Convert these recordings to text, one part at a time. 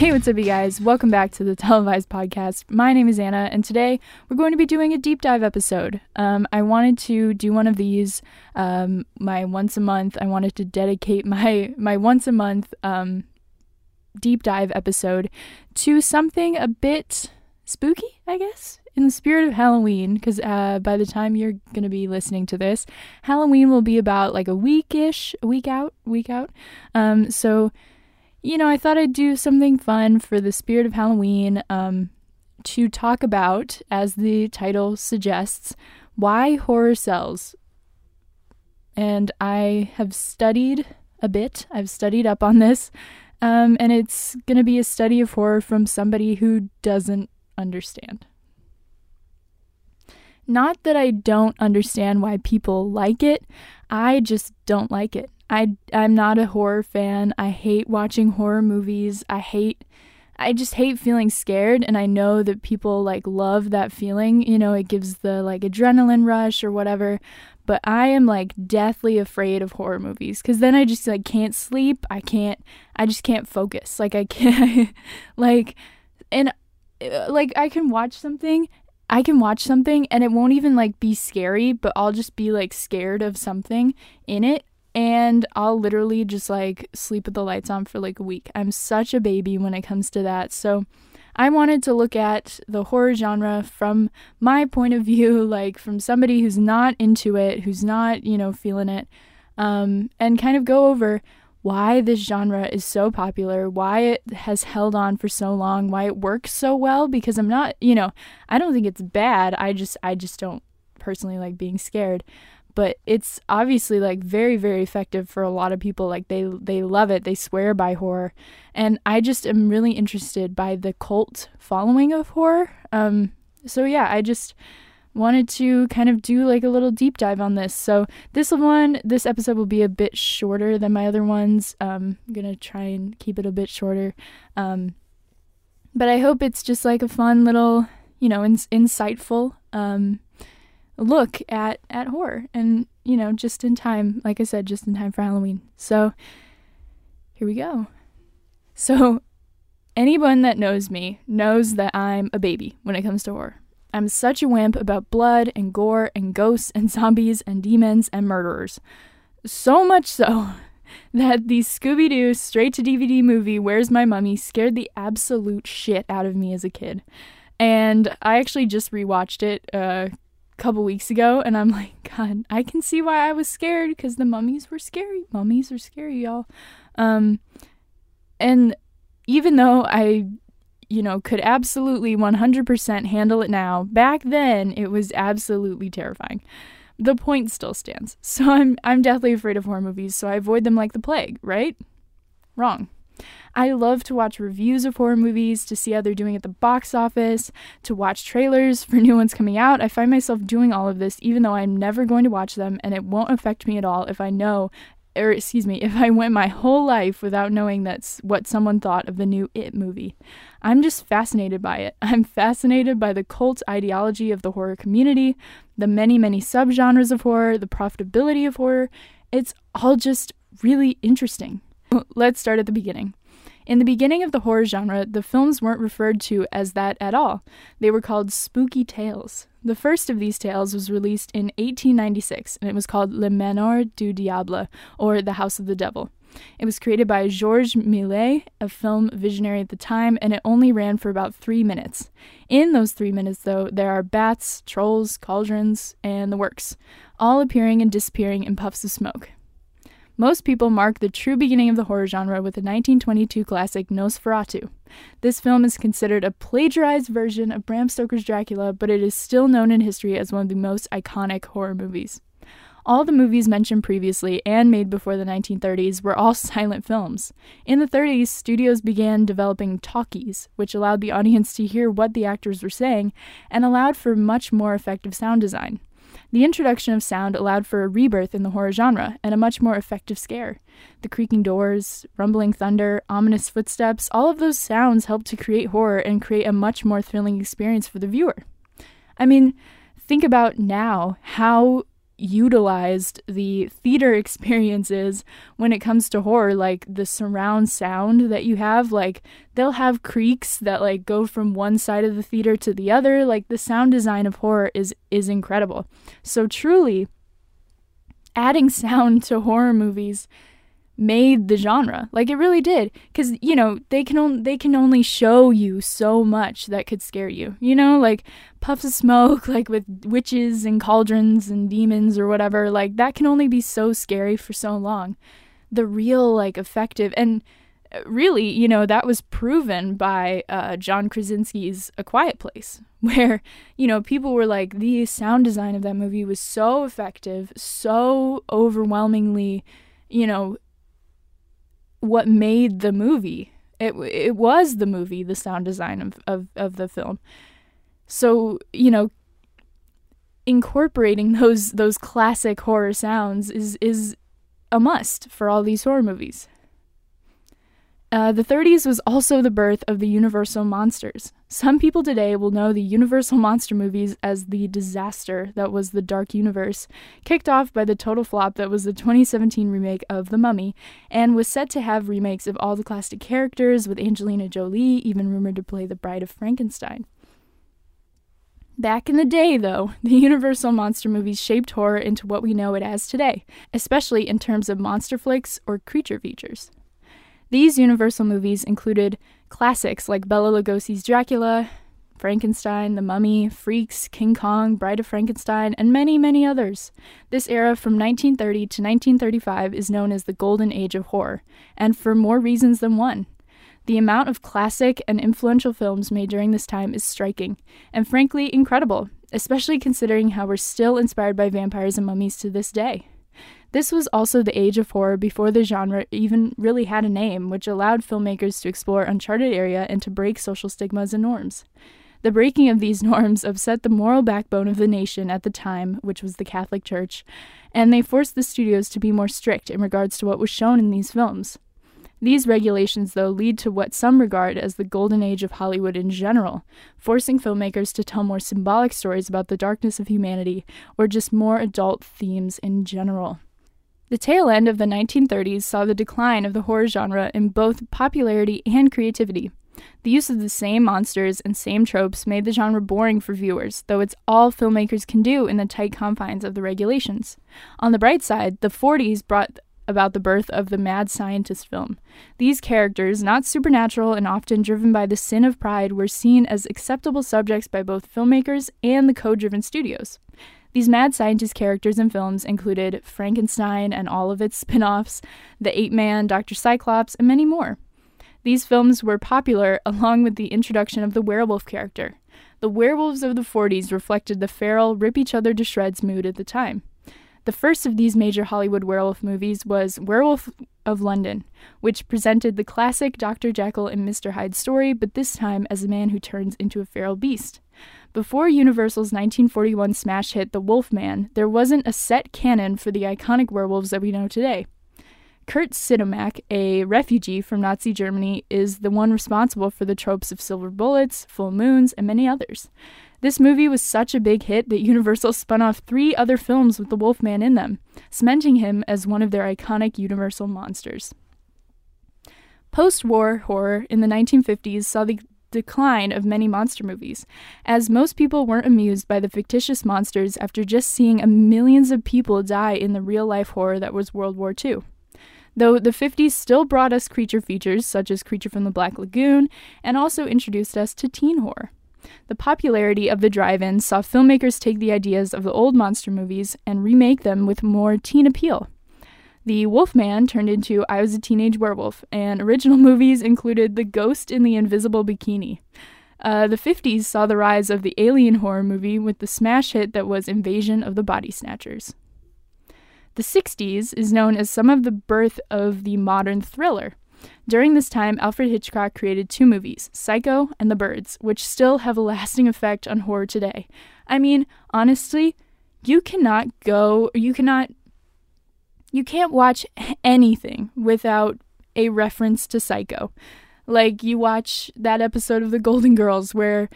Hey, what's up, you guys? Welcome back to the Televised Podcast. My name is Anna, and today we're going to be doing a deep dive episode. Um, I wanted to do one of these, um, my once a month. I wanted to dedicate my my once a month um, deep dive episode to something a bit spooky, I guess, in the spirit of Halloween. Because uh, by the time you're going to be listening to this, Halloween will be about like a weekish, a week out, week out. Um, so you know, I thought I'd do something fun for the spirit of Halloween um, to talk about, as the title suggests, why horror sells. And I have studied a bit, I've studied up on this, um, and it's going to be a study of horror from somebody who doesn't understand. Not that I don't understand why people like it, I just don't like it. I I'm not a horror fan. I hate watching horror movies. I hate I just hate feeling scared and I know that people like love that feeling, you know, it gives the like adrenaline rush or whatever, but I am like deathly afraid of horror movies cuz then I just like can't sleep. I can't I just can't focus. Like I can't like and uh, like I can watch something I can watch something and it won't even like be scary, but I'll just be like scared of something in it and I'll literally just like sleep with the lights on for like a week. I'm such a baby when it comes to that. So I wanted to look at the horror genre from my point of view, like from somebody who's not into it, who's not, you know, feeling it, um, and kind of go over why this genre is so popular, why it has held on for so long, why it works so well. Because I'm not, you know, I don't think it's bad. I just, I just don't personally like being scared but it's obviously like very very effective for a lot of people like they they love it they swear by horror. And i just am really interested by the cult following of horror. Um so yeah i just wanted to kind of do like a little deep dive on this. So this one this episode will be a bit shorter than my other ones. Um i'm gonna try and keep it a bit shorter. Um but i hope it's just like a fun little you know ins- insightful. Um look at at horror and you know just in time like i said just in time for halloween. So here we go. So anyone that knows me knows that i'm a baby when it comes to horror. I'm such a wimp about blood and gore and ghosts and zombies and demons and murderers. So much so that the scooby-doo straight to dvd movie where's my mummy scared the absolute shit out of me as a kid. And i actually just rewatched it uh couple weeks ago and I'm like, God, I can see why I was scared because the mummies were scary. Mummies are scary, y'all. Um, and even though I, you know, could absolutely 100% handle it now, back then it was absolutely terrifying. The point still stands. So I'm I'm deathly afraid of horror movies, so I avoid them like the plague, right? Wrong. I love to watch reviews of horror movies to see how they're doing at the box office, to watch trailers for new ones coming out. I find myself doing all of this even though I'm never going to watch them and it won't affect me at all if I know or excuse me, if I went my whole life without knowing that's what someone thought of the new It movie. I'm just fascinated by it. I'm fascinated by the cult ideology of the horror community, the many, many subgenres of horror, the profitability of horror. It's all just really interesting. Let's start at the beginning. In the beginning of the horror genre, the films weren't referred to as that at all. They were called spooky tales. The first of these tales was released in 1896, and it was called Le Manoir du Diable, or The House of the Devil. It was created by Georges Méliès, a film visionary at the time, and it only ran for about three minutes. In those three minutes, though, there are bats, trolls, cauldrons, and the works, all appearing and disappearing in puffs of smoke. Most people mark the true beginning of the horror genre with the 1922 classic Nosferatu. This film is considered a plagiarized version of Bram Stoker's Dracula, but it is still known in history as one of the most iconic horror movies. All the movies mentioned previously and made before the 1930s were all silent films. In the 30s, studios began developing talkies, which allowed the audience to hear what the actors were saying and allowed for much more effective sound design. The introduction of sound allowed for a rebirth in the horror genre and a much more effective scare. The creaking doors, rumbling thunder, ominous footsteps, all of those sounds helped to create horror and create a much more thrilling experience for the viewer. I mean, think about now how utilized the theater experiences when it comes to horror like the surround sound that you have like they'll have creaks that like go from one side of the theater to the other like the sound design of horror is is incredible. So truly adding sound to horror movies made the genre. Like it really did. Because you know they can only they can only show you so much that could scare you you know? Like puffs of smoke like with witches and cauldrons and demons or whatever like that can only be so scary for so long. The real like effective and uh, really you know that was proven by uh, john krasinski's a quiet place where you know people were like the sound design of that movie was so effective so overwhelmingly you know what made the movie. It it was the movie, the sound design of, of, of the film. So, you know, incorporating those those classic horror sounds is is a must for all these horror movies. Uh, the 30s was also the birth of the Universal monsters. Some people today will know the Universal monster movies as the disaster that was the Dark Universe, kicked off by the total flop that was the 2017 remake of The Mummy, and was set to have remakes of all the classic characters, with Angelina Jolie even rumored to play the Bride of Frankenstein. Back in the day, though, the Universal monster movies shaped horror into what we know it as today, especially in terms of monster flicks or creature features. These Universal movies included classics like Bela Lugosi's Dracula, Frankenstein, The Mummy, Freaks, King Kong, Bride of Frankenstein, and many, many others. This era from 1930 to 1935 is known as the Golden Age of Horror, and for more reasons than one. The amount of classic and influential films made during this time is striking, and frankly incredible, especially considering how we're still inspired by vampires and mummies to this day. This was also the age of horror before the genre even really had a name, which allowed filmmakers to explore uncharted area and to break social stigmas and norms. The breaking of these norms upset the moral backbone of the nation at the time, which was the Catholic Church, and they forced the studios to be more strict in regards to what was shown in these films. These regulations, though, lead to what some regard as the golden age of Hollywood in general, forcing filmmakers to tell more symbolic stories about the darkness of humanity or just more adult themes in general. The tail end of the 1930s saw the decline of the horror genre in both popularity and creativity. The use of the same monsters and same tropes made the genre boring for viewers, though it's all filmmakers can do in the tight confines of the regulations. On the bright side, the 40s brought about the birth of the mad scientist film. These characters, not supernatural and often driven by the sin of pride, were seen as acceptable subjects by both filmmakers and the code driven studios. These mad scientist characters in films included Frankenstein and all of its spin offs, The Ape Man, Dr. Cyclops, and many more. These films were popular along with the introduction of the werewolf character. The werewolves of the 40s reflected the feral, rip each other to shreds mood at the time. The first of these major Hollywood werewolf movies was Werewolf of London, which presented the classic Dr. Jekyll and Mr. Hyde story, but this time as a man who turns into a feral beast. Before Universal's 1941 smash hit The Wolf Man, there wasn't a set canon for the iconic werewolves that we know today. Curt Siodmak, a refugee from Nazi Germany, is the one responsible for the tropes of silver bullets, full moons, and many others. This movie was such a big hit that Universal spun off three other films with the Wolfman in them, cementing him as one of their iconic Universal monsters. Post war horror in the 1950s saw the decline of many monster movies, as most people weren't amused by the fictitious monsters after just seeing millions of people die in the real life horror that was World War II. Though the 50s still brought us creature features such as Creature from the Black Lagoon and also introduced us to teen horror. The popularity of the drive in saw filmmakers take the ideas of the old monster movies and remake them with more teen appeal. The Wolfman turned into I Was a Teenage Werewolf, and original movies included The Ghost in the Invisible Bikini. Uh, the 50s saw the rise of the alien horror movie with the smash hit that was Invasion of the Body Snatchers. The 60s is known as some of the birth of the modern thriller. During this time, Alfred Hitchcock created two movies, Psycho and The Birds, which still have a lasting effect on horror today. I mean, honestly, you cannot go, you cannot you can't watch anything without a reference to Psycho. Like you watch that episode of The Golden Girls where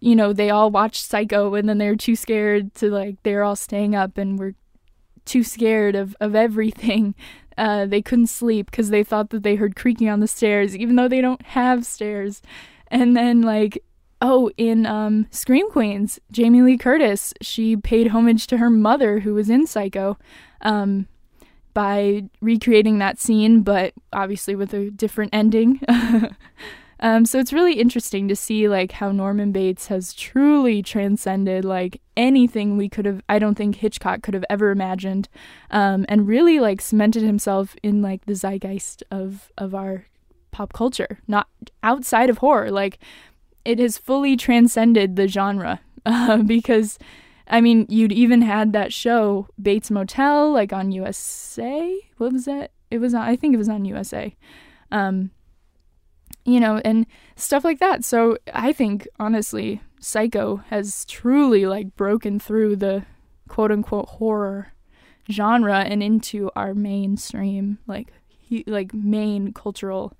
you know they all watch Psycho and then they're too scared to like they're all staying up and we're too scared of, of everything. Uh, they couldn't sleep because they thought that they heard creaking on the stairs, even though they don't have stairs. And then, like, oh, in um, Scream Queens, Jamie Lee Curtis, she paid homage to her mother, who was in Psycho, um, by recreating that scene, but obviously with a different ending. Um, so it's really interesting to see like how Norman Bates has truly transcended like anything we could have. I don't think Hitchcock could have ever imagined, um, and really like cemented himself in like the zeitgeist of of our pop culture, not outside of horror. Like it has fully transcended the genre uh, because. I mean, you'd even had that show Bates Motel, like on USA. What was that? It was on. I think it was on USA. Um, you know, and stuff like that. So I think, honestly, Psycho has truly like broken through the quote unquote horror genre and into our mainstream, like, he, like main cultural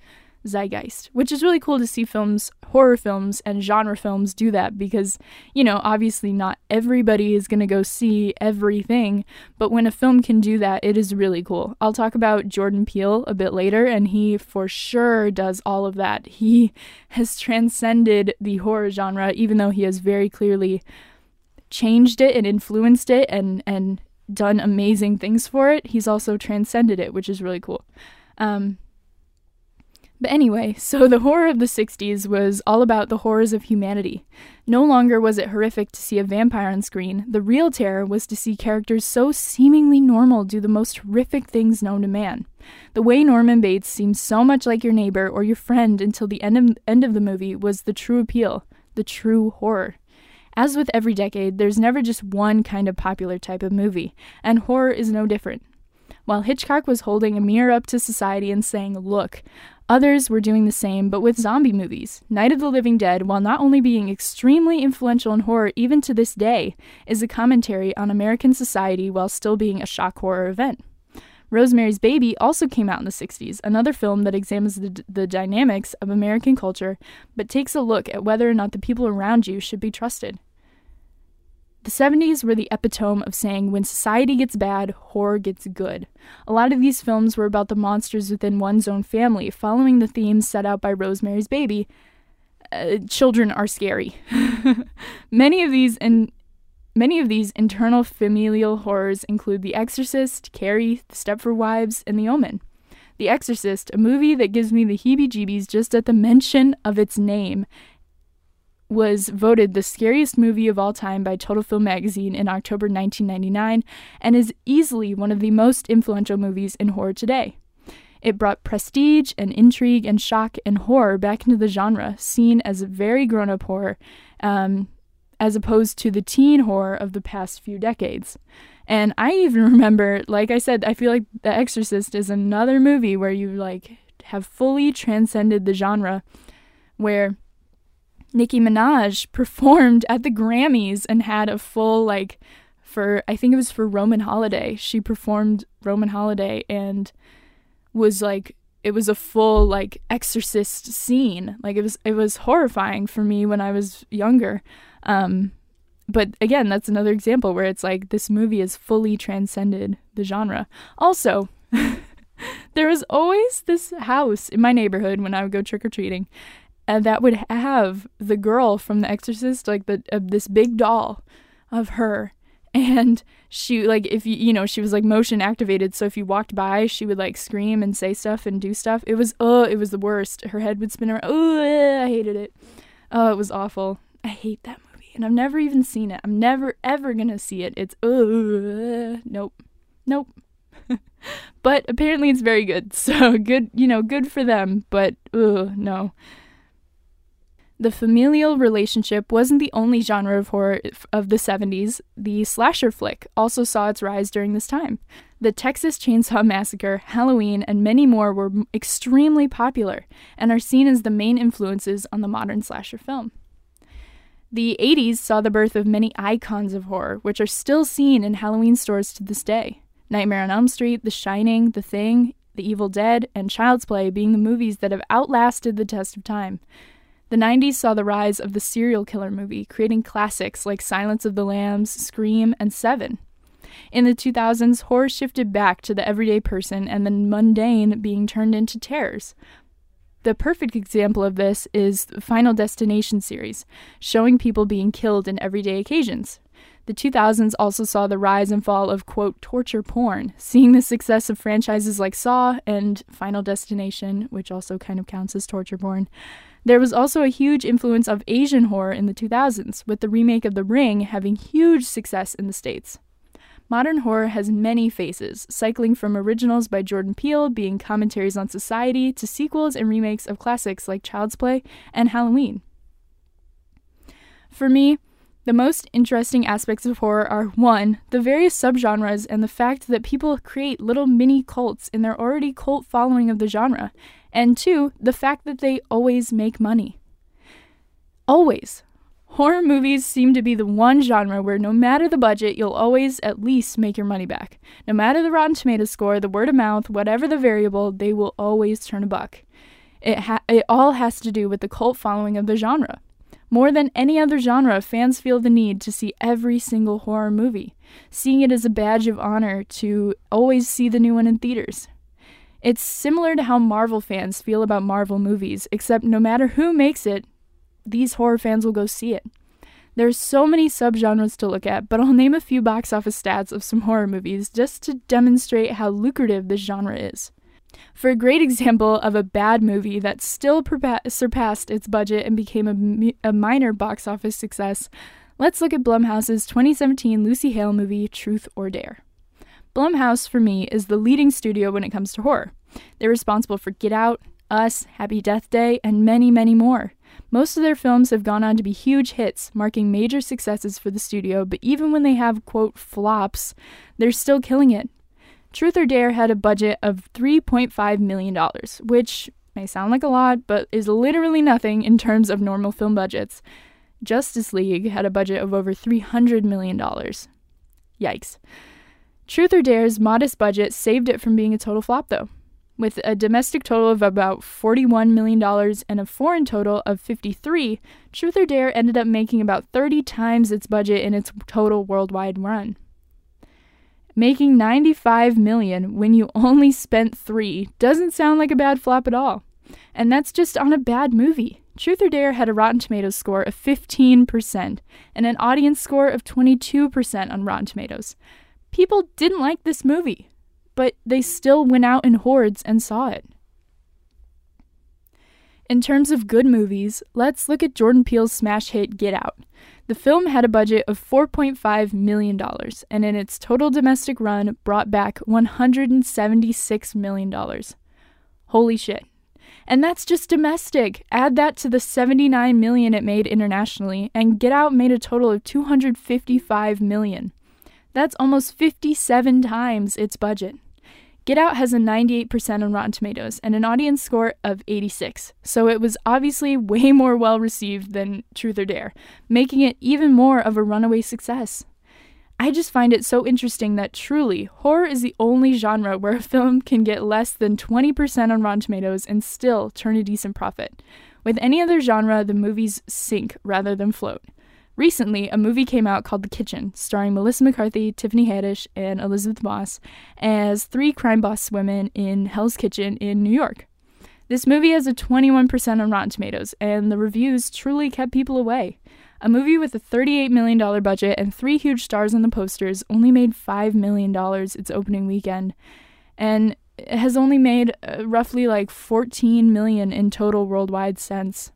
zeitgeist, which is really cool to see films, horror films, and genre films do that because, you know, obviously not everybody is going to go see everything, but when a film can do that, it is really cool. I'll talk about Jordan Peele a bit later, and he for sure does all of that. He has transcended the horror genre, even though he has very clearly changed it and influenced it and, and done amazing things for it. He's also transcended it, which is really cool. Um, but anyway, so the horror of the 60s was all about the horrors of humanity. No longer was it horrific to see a vampire on screen, the real terror was to see characters so seemingly normal do the most horrific things known to man. The way Norman Bates seemed so much like your neighbor or your friend until the end of, end of the movie was the true appeal, the true horror. As with every decade, there's never just one kind of popular type of movie, and horror is no different. While Hitchcock was holding a mirror up to society and saying, Look, Others were doing the same, but with zombie movies. Night of the Living Dead, while not only being extremely influential in horror even to this day, is a commentary on American society while still being a shock horror event. Rosemary's Baby also came out in the 60s, another film that examines the, the dynamics of American culture but takes a look at whether or not the people around you should be trusted. The 70s were the epitome of saying when society gets bad, horror gets good. A lot of these films were about the monsters within one's own family, following the themes set out by Rosemary's Baby. Uh, children are scary. many of these and many of these internal familial horrors include The Exorcist, Carrie, The Stepford Wives, and The Omen. The Exorcist, a movie that gives me the heebie jeebies just at the mention of its name, was voted the scariest movie of all time by Total Film Magazine in October 1999 and is easily one of the most influential movies in horror today. It brought prestige and intrigue and shock and horror back into the genre, seen as very grown up horror, um, as opposed to the teen horror of the past few decades. And I even remember, like I said, I feel like The Exorcist is another movie where you like have fully transcended the genre, where Nicki Minaj performed at the Grammys and had a full like for I think it was for Roman Holiday. She performed Roman Holiday and was like it was a full like exorcist scene. Like it was it was horrifying for me when I was younger. Um but again, that's another example where it's like this movie has fully transcended the genre. Also, there was always this house in my neighborhood when I would go trick or treating and that would have the girl from The Exorcist, like the uh, this big doll of her, and she like if you you know she was like motion activated, so if you walked by, she would like scream and say stuff and do stuff. It was oh, it was the worst. Her head would spin around. Oh, I hated it. Oh, it was awful. I hate that movie, and I've never even seen it. I'm never ever gonna see it. It's oh, nope, nope. but apparently it's very good. So good, you know, good for them. But oh no. The familial relationship wasn't the only genre of horror of the 70s. The slasher flick also saw its rise during this time. The Texas Chainsaw Massacre, Halloween, and many more were extremely popular and are seen as the main influences on the modern slasher film. The 80s saw the birth of many icons of horror, which are still seen in Halloween stores to this day. Nightmare on Elm Street, The Shining, The Thing, The Evil Dead, and Child's Play being the movies that have outlasted the test of time. The 90s saw the rise of the serial killer movie, creating classics like Silence of the Lambs, Scream, and Seven. In the 2000s, horror shifted back to the everyday person and the mundane being turned into terrors. The perfect example of this is the Final Destination series, showing people being killed in everyday occasions. The 2000s also saw the rise and fall of, quote, torture porn, seeing the success of franchises like Saw and Final Destination, which also kind of counts as torture porn. There was also a huge influence of Asian horror in the 2000s, with the remake of The Ring having huge success in the States. Modern horror has many faces, cycling from originals by Jordan Peele being commentaries on society to sequels and remakes of classics like Child's Play and Halloween. For me, the most interesting aspects of horror are 1. the various subgenres and the fact that people create little mini cults in their already cult following of the genre, and 2. the fact that they always make money. Always. Horror movies seem to be the one genre where no matter the budget, you'll always at least make your money back. No matter the Rotten Tomatoes score, the word of mouth, whatever the variable, they will always turn a buck. It, ha- it all has to do with the cult following of the genre. More than any other genre, fans feel the need to see every single horror movie, seeing it as a badge of honor to always see the new one in theaters. It's similar to how Marvel fans feel about Marvel movies, except no matter who makes it, these horror fans will go see it. There's so many subgenres to look at, but I'll name a few box office stats of some horror movies just to demonstrate how lucrative this genre is. For a great example of a bad movie that still perpa- surpassed its budget and became a, a minor box office success, let's look at Blumhouse's 2017 Lucy Hale movie Truth or Dare. Blumhouse, for me, is the leading studio when it comes to horror. They're responsible for Get Out, Us, Happy Death Day, and many, many more. Most of their films have gone on to be huge hits, marking major successes for the studio, but even when they have, quote, flops, they're still killing it. Truth or Dare had a budget of $3.5 million, which may sound like a lot, but is literally nothing in terms of normal film budgets. Justice League had a budget of over $300 million. Yikes. Truth or Dare's modest budget saved it from being a total flop, though. With a domestic total of about $41 million and a foreign total of 53, Truth or Dare ended up making about 30 times its budget in its total worldwide run. Making 95 million when you only spent 3 doesn't sound like a bad flop at all. And that's just on a bad movie. Truth or Dare had a Rotten Tomatoes score of 15% and an audience score of 22% on Rotten Tomatoes. People didn't like this movie but they still went out in hordes and saw it. In terms of good movies, let's look at Jordan Peele's smash hit Get Out. The film had a budget of $4.5 million, and in its total domestic run, brought back $176 million. Holy shit. And that's just domestic. Add that to the 79 million it made internationally, and Get Out made a total of 255 million. That's almost 57 times its budget. Get Out has a 98% on Rotten Tomatoes and an audience score of 86, so it was obviously way more well received than Truth or Dare, making it even more of a runaway success. I just find it so interesting that truly, horror is the only genre where a film can get less than 20% on Rotten Tomatoes and still turn a decent profit. With any other genre, the movies sink rather than float. Recently, a movie came out called The Kitchen, starring Melissa McCarthy, Tiffany Haddish, and Elisabeth Moss as three crime boss women in Hell's Kitchen in New York. This movie has a 21% on Rotten Tomatoes, and the reviews truly kept people away. A movie with a $38 million budget and three huge stars on the posters only made $5 million its opening weekend, and has only made uh, roughly like 14 million in total worldwide since.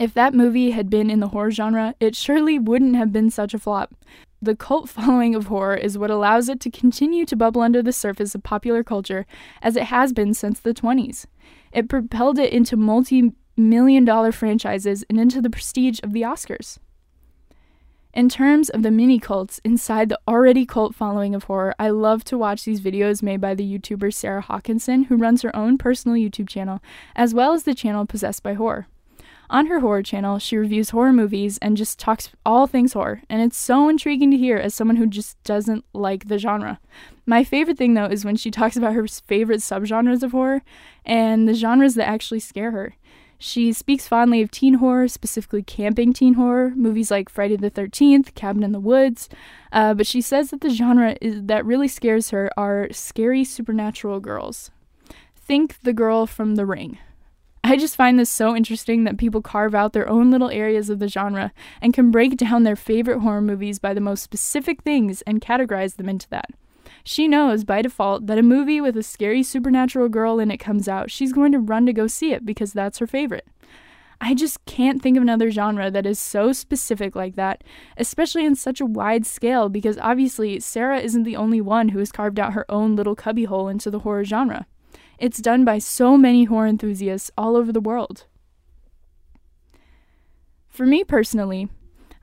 If that movie had been in the horror genre, it surely wouldn't have been such a flop. The cult following of horror is what allows it to continue to bubble under the surface of popular culture as it has been since the 20s. It propelled it into multi million dollar franchises and into the prestige of the Oscars. In terms of the mini cults inside the already cult following of horror, I love to watch these videos made by the YouTuber Sarah Hawkinson, who runs her own personal YouTube channel, as well as the channel Possessed by Horror. On her horror channel, she reviews horror movies and just talks all things horror, and it's so intriguing to hear as someone who just doesn't like the genre. My favorite thing, though, is when she talks about her favorite subgenres of horror and the genres that actually scare her. She speaks fondly of teen horror, specifically camping teen horror, movies like Friday the 13th, Cabin in the Woods, uh, but she says that the genre is, that really scares her are scary supernatural girls. Think the girl from The Ring. I just find this so interesting that people carve out their own little areas of the genre and can break down their favorite horror movies by the most specific things and categorize them into that. She knows by default that a movie with a scary supernatural girl in it comes out, she's going to run to go see it because that's her favorite. I just can't think of another genre that is so specific like that, especially in such a wide scale, because obviously Sarah isn't the only one who has carved out her own little cubbyhole into the horror genre. It's done by so many horror enthusiasts all over the world. For me personally,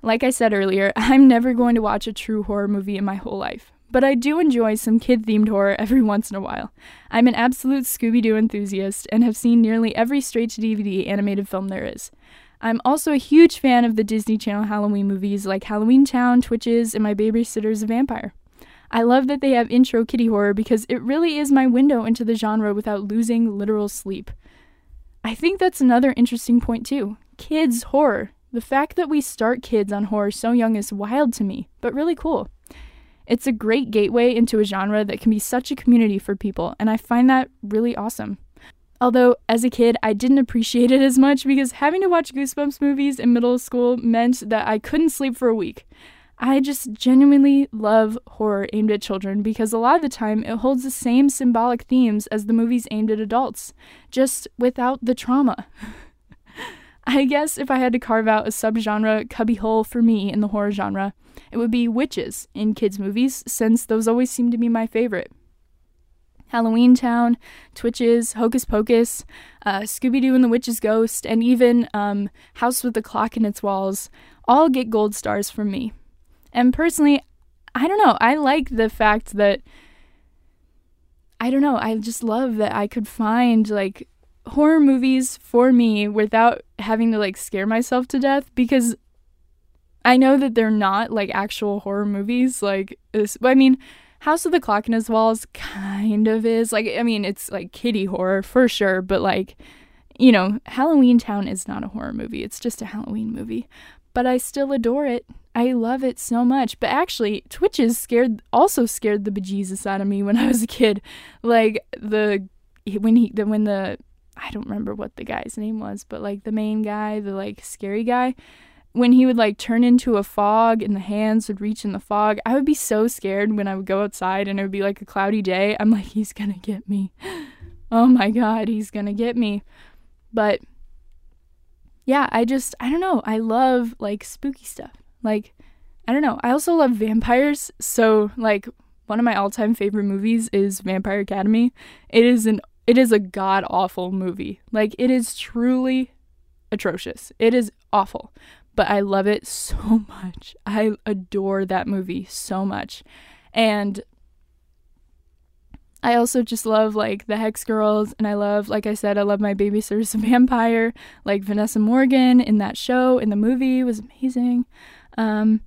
like I said earlier, I'm never going to watch a true horror movie in my whole life, but I do enjoy some kid themed horror every once in a while. I'm an absolute Scooby Doo enthusiast and have seen nearly every straight to DVD animated film there is. I'm also a huge fan of the Disney Channel Halloween movies like Halloween Town, Twitches, and My Babysitter's a Vampire. I love that they have intro kiddie horror because it really is my window into the genre without losing literal sleep. I think that's another interesting point too. Kids horror. The fact that we start kids on horror so young is wild to me, but really cool. It's a great gateway into a genre that can be such a community for people, and I find that really awesome. Although, as a kid, I didn't appreciate it as much because having to watch Goosebumps movies in middle school meant that I couldn't sleep for a week. I just genuinely love horror aimed at children because a lot of the time it holds the same symbolic themes as the movies aimed at adults, just without the trauma. I guess if I had to carve out a subgenre cubbyhole for me in the horror genre, it would be witches in kids' movies, since those always seem to be my favorite. Halloween Town, Twitches, Hocus Pocus, uh, Scooby Doo and the Witch's Ghost, and even um, House with the Clock in its Walls all get gold stars from me. And personally, I don't know. I like the fact that I don't know. I just love that I could find like horror movies for me without having to like scare myself to death because I know that they're not like actual horror movies. Like, I mean, House of the Clock in Its Walls kind of is. Like, I mean, it's like kiddie horror for sure, but like, you know, Halloween Town is not a horror movie. It's just a Halloween movie. But I still adore it. I love it so much. But actually, Twitches scared also scared the bejesus out of me when I was a kid. Like the when he the when the I don't remember what the guy's name was, but like the main guy, the like scary guy, when he would like turn into a fog and the hands would reach in the fog, I would be so scared when I would go outside and it would be like a cloudy day. I'm like, he's gonna get me. Oh my god, he's gonna get me. But yeah, I just I don't know. I love like spooky stuff. Like, I don't know. I also love vampires. So, like, one of my all-time favorite movies is Vampire Academy. It is an it is a god awful movie. Like, it is truly atrocious. It is awful, but I love it so much. I adore that movie so much. And I also just love like the Hex Girls, and I love, like I said, I love my babysitter's vampire. Like Vanessa Morgan in that show, in the movie, was amazing. Um,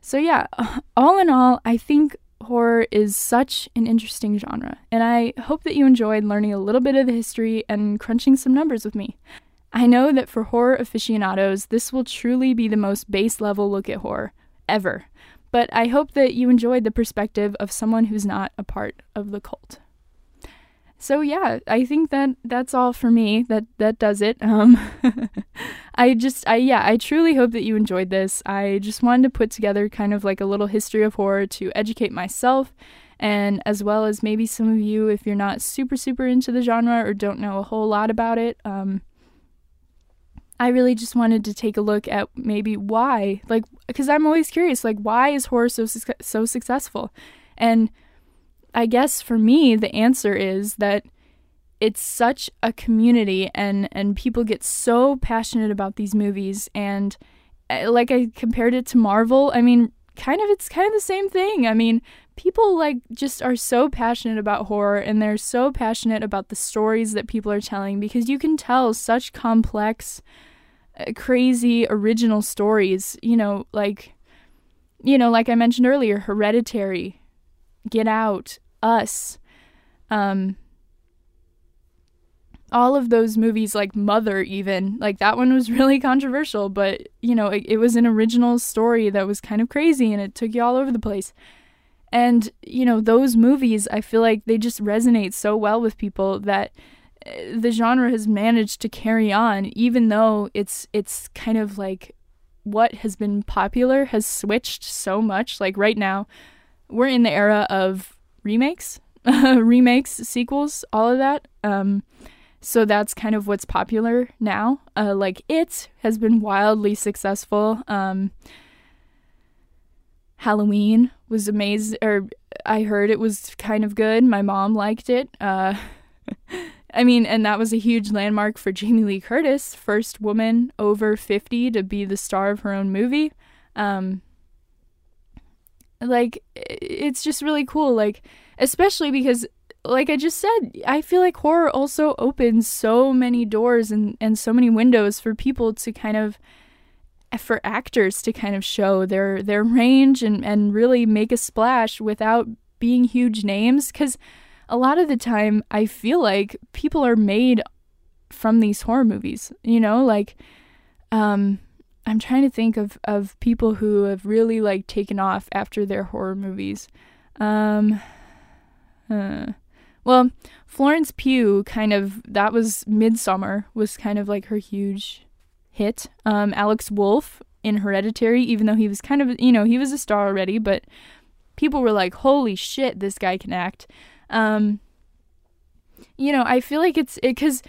so, yeah, all in all, I think horror is such an interesting genre, and I hope that you enjoyed learning a little bit of the history and crunching some numbers with me. I know that for horror aficionados, this will truly be the most base level look at horror ever, but I hope that you enjoyed the perspective of someone who's not a part of the cult so yeah, I think that that's all for me. That that does it. Um, I just I yeah, I truly hope that you enjoyed this. I just wanted to put together kind of like a little history of horror to educate myself and as well as maybe some of you if you're not super super into the genre or don't know a whole lot about it. Um, I really just wanted to take a look at maybe why, like, because I'm always curious, like, why is horror so so successful, and I guess for me, the answer is that it's such a community and and people get so passionate about these movies and uh, like I compared it to Marvel, I mean, kind of it's kind of the same thing. I mean, people like just are so passionate about horror and they're so passionate about the stories that people are telling because you can tell such complex uh, crazy original stories, you know, like you know, like I mentioned earlier, Hereditary, Get Out, Us. Um, all of those movies like Mother even like that one was really controversial but you know it, it, was an original story that was kind of crazy and it took you all over the place and you know those movies I feel like they just resonate so well with people that eh, the genre has managed to carry on even though it's it's kind of like what has been popular has switched so much like right now we're in the era of remakes remakes sequels all of that um so that's kind of what's popular now. Uh, like It has been wildly successful. Um, Halloween was amazing, or I heard it was kind of good. My mom liked it. Uh, I mean, and that was a huge landmark for Jamie Lee Curtis, first woman over 50 to be the star of her own movie. Um, like, it's just really cool. Like, especially because like I just said, I feel like horror also opens so many doors and, and so many windows for people to kind of for actors to kind of show their their range and, and really make a splash without being huge names because a lot of the time I feel like people are made from these horror movies, you know, like um I'm trying to think of, of people who have really like taken off after their horror movies. Um uh, well, Florence Pugh kind of that was Midsommar was kind of like her huge hit. Um, Alex Wolff in Hereditary, even though he was kind of you know he was a star already, but people were like, "Holy shit, this guy can act." Um, you know, I feel like it's because it,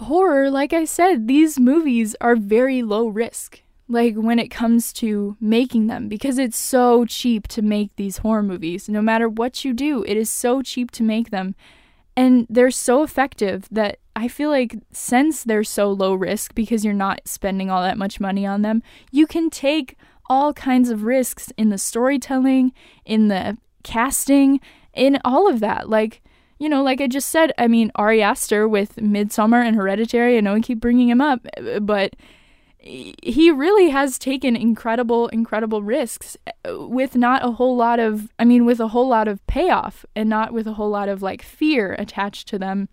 horror, like I said, these movies are very low risk like when it comes to making them because it's so cheap to make these horror movies. No matter what you do, it is so cheap to make them. And they're so effective that I feel like since they're so low risk because you're not spending all that much money on them, you can take all kinds of risks in the storytelling, in the casting, in all of that. Like, you know, like I just said, I mean, Ari Aster with Midsommar and Hereditary, I know I keep bringing him up, but he really has taken incredible, incredible risks uh, with not a whole lot of, I mean, with a whole lot of payoff and not with a whole lot of like fear attached to them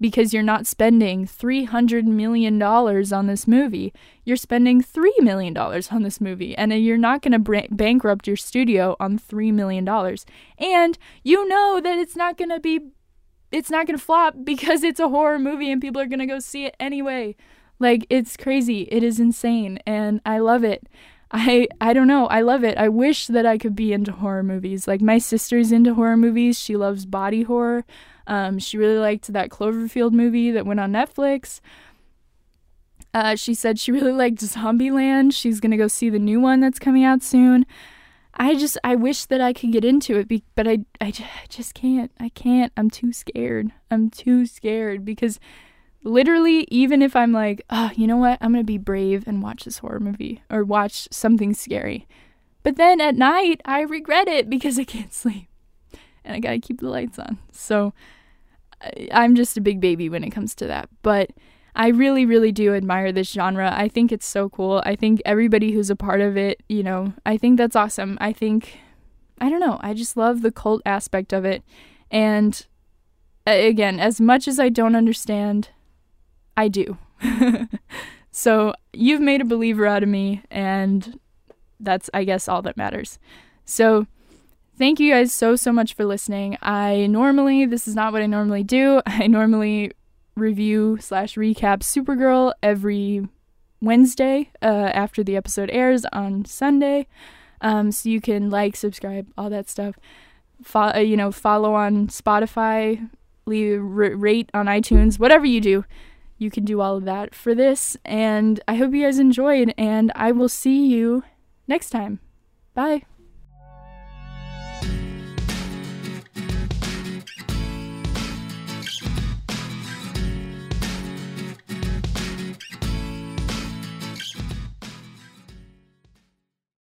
because you're not spending $300 million on this movie. You're spending $3 million on this movie, and you're not going to bankrupt your studio on $3 million. And you know that it's not going to be, it's not going to flop because it's a horror movie and people are going to go see it anyway. Like it's crazy. It is insane and I love it. I I don't know. I love it. I wish that I could be into horror movies. Like my sister's into horror movies. She loves body horror. Um, she really liked that Cloverfield movie that went on Netflix. Uh, she said she really liked Zombieland. She's gonna go see the new one that's coming out soon. I just I wish that I could get into it, but I I just can't. I can't. I'm too scared. I'm too scared because literally, even if I'm like, oh, you know what, I'm gonna be brave and watch this horror movie or watch something scary. But then at night, I regret it because I can't sleep and I gotta keep the lights on. So I'm just a big baby when it comes to that. But I really, really do admire this genre. I think it's so cool. I think everybody who's a part of it, you know, I think that's awesome. I think, I don't know, I just love the cult aspect of it. And again, as much as I don't understand I do. so you've made a believer out of me, and that's, I guess, all that matters. So thank you guys so, so much for listening. I normally, this is not what I normally do. I normally review slash recap Supergirl every Wednesday uh, after the episode airs on Sunday. Um, so you can like, subscribe, all that stuff. Fo- uh, you know, follow on Spotify, leave r- rate on iTunes, whatever you do you can do all of that for this. And I hope you guys enjoyed, and I will see you next time. Bye.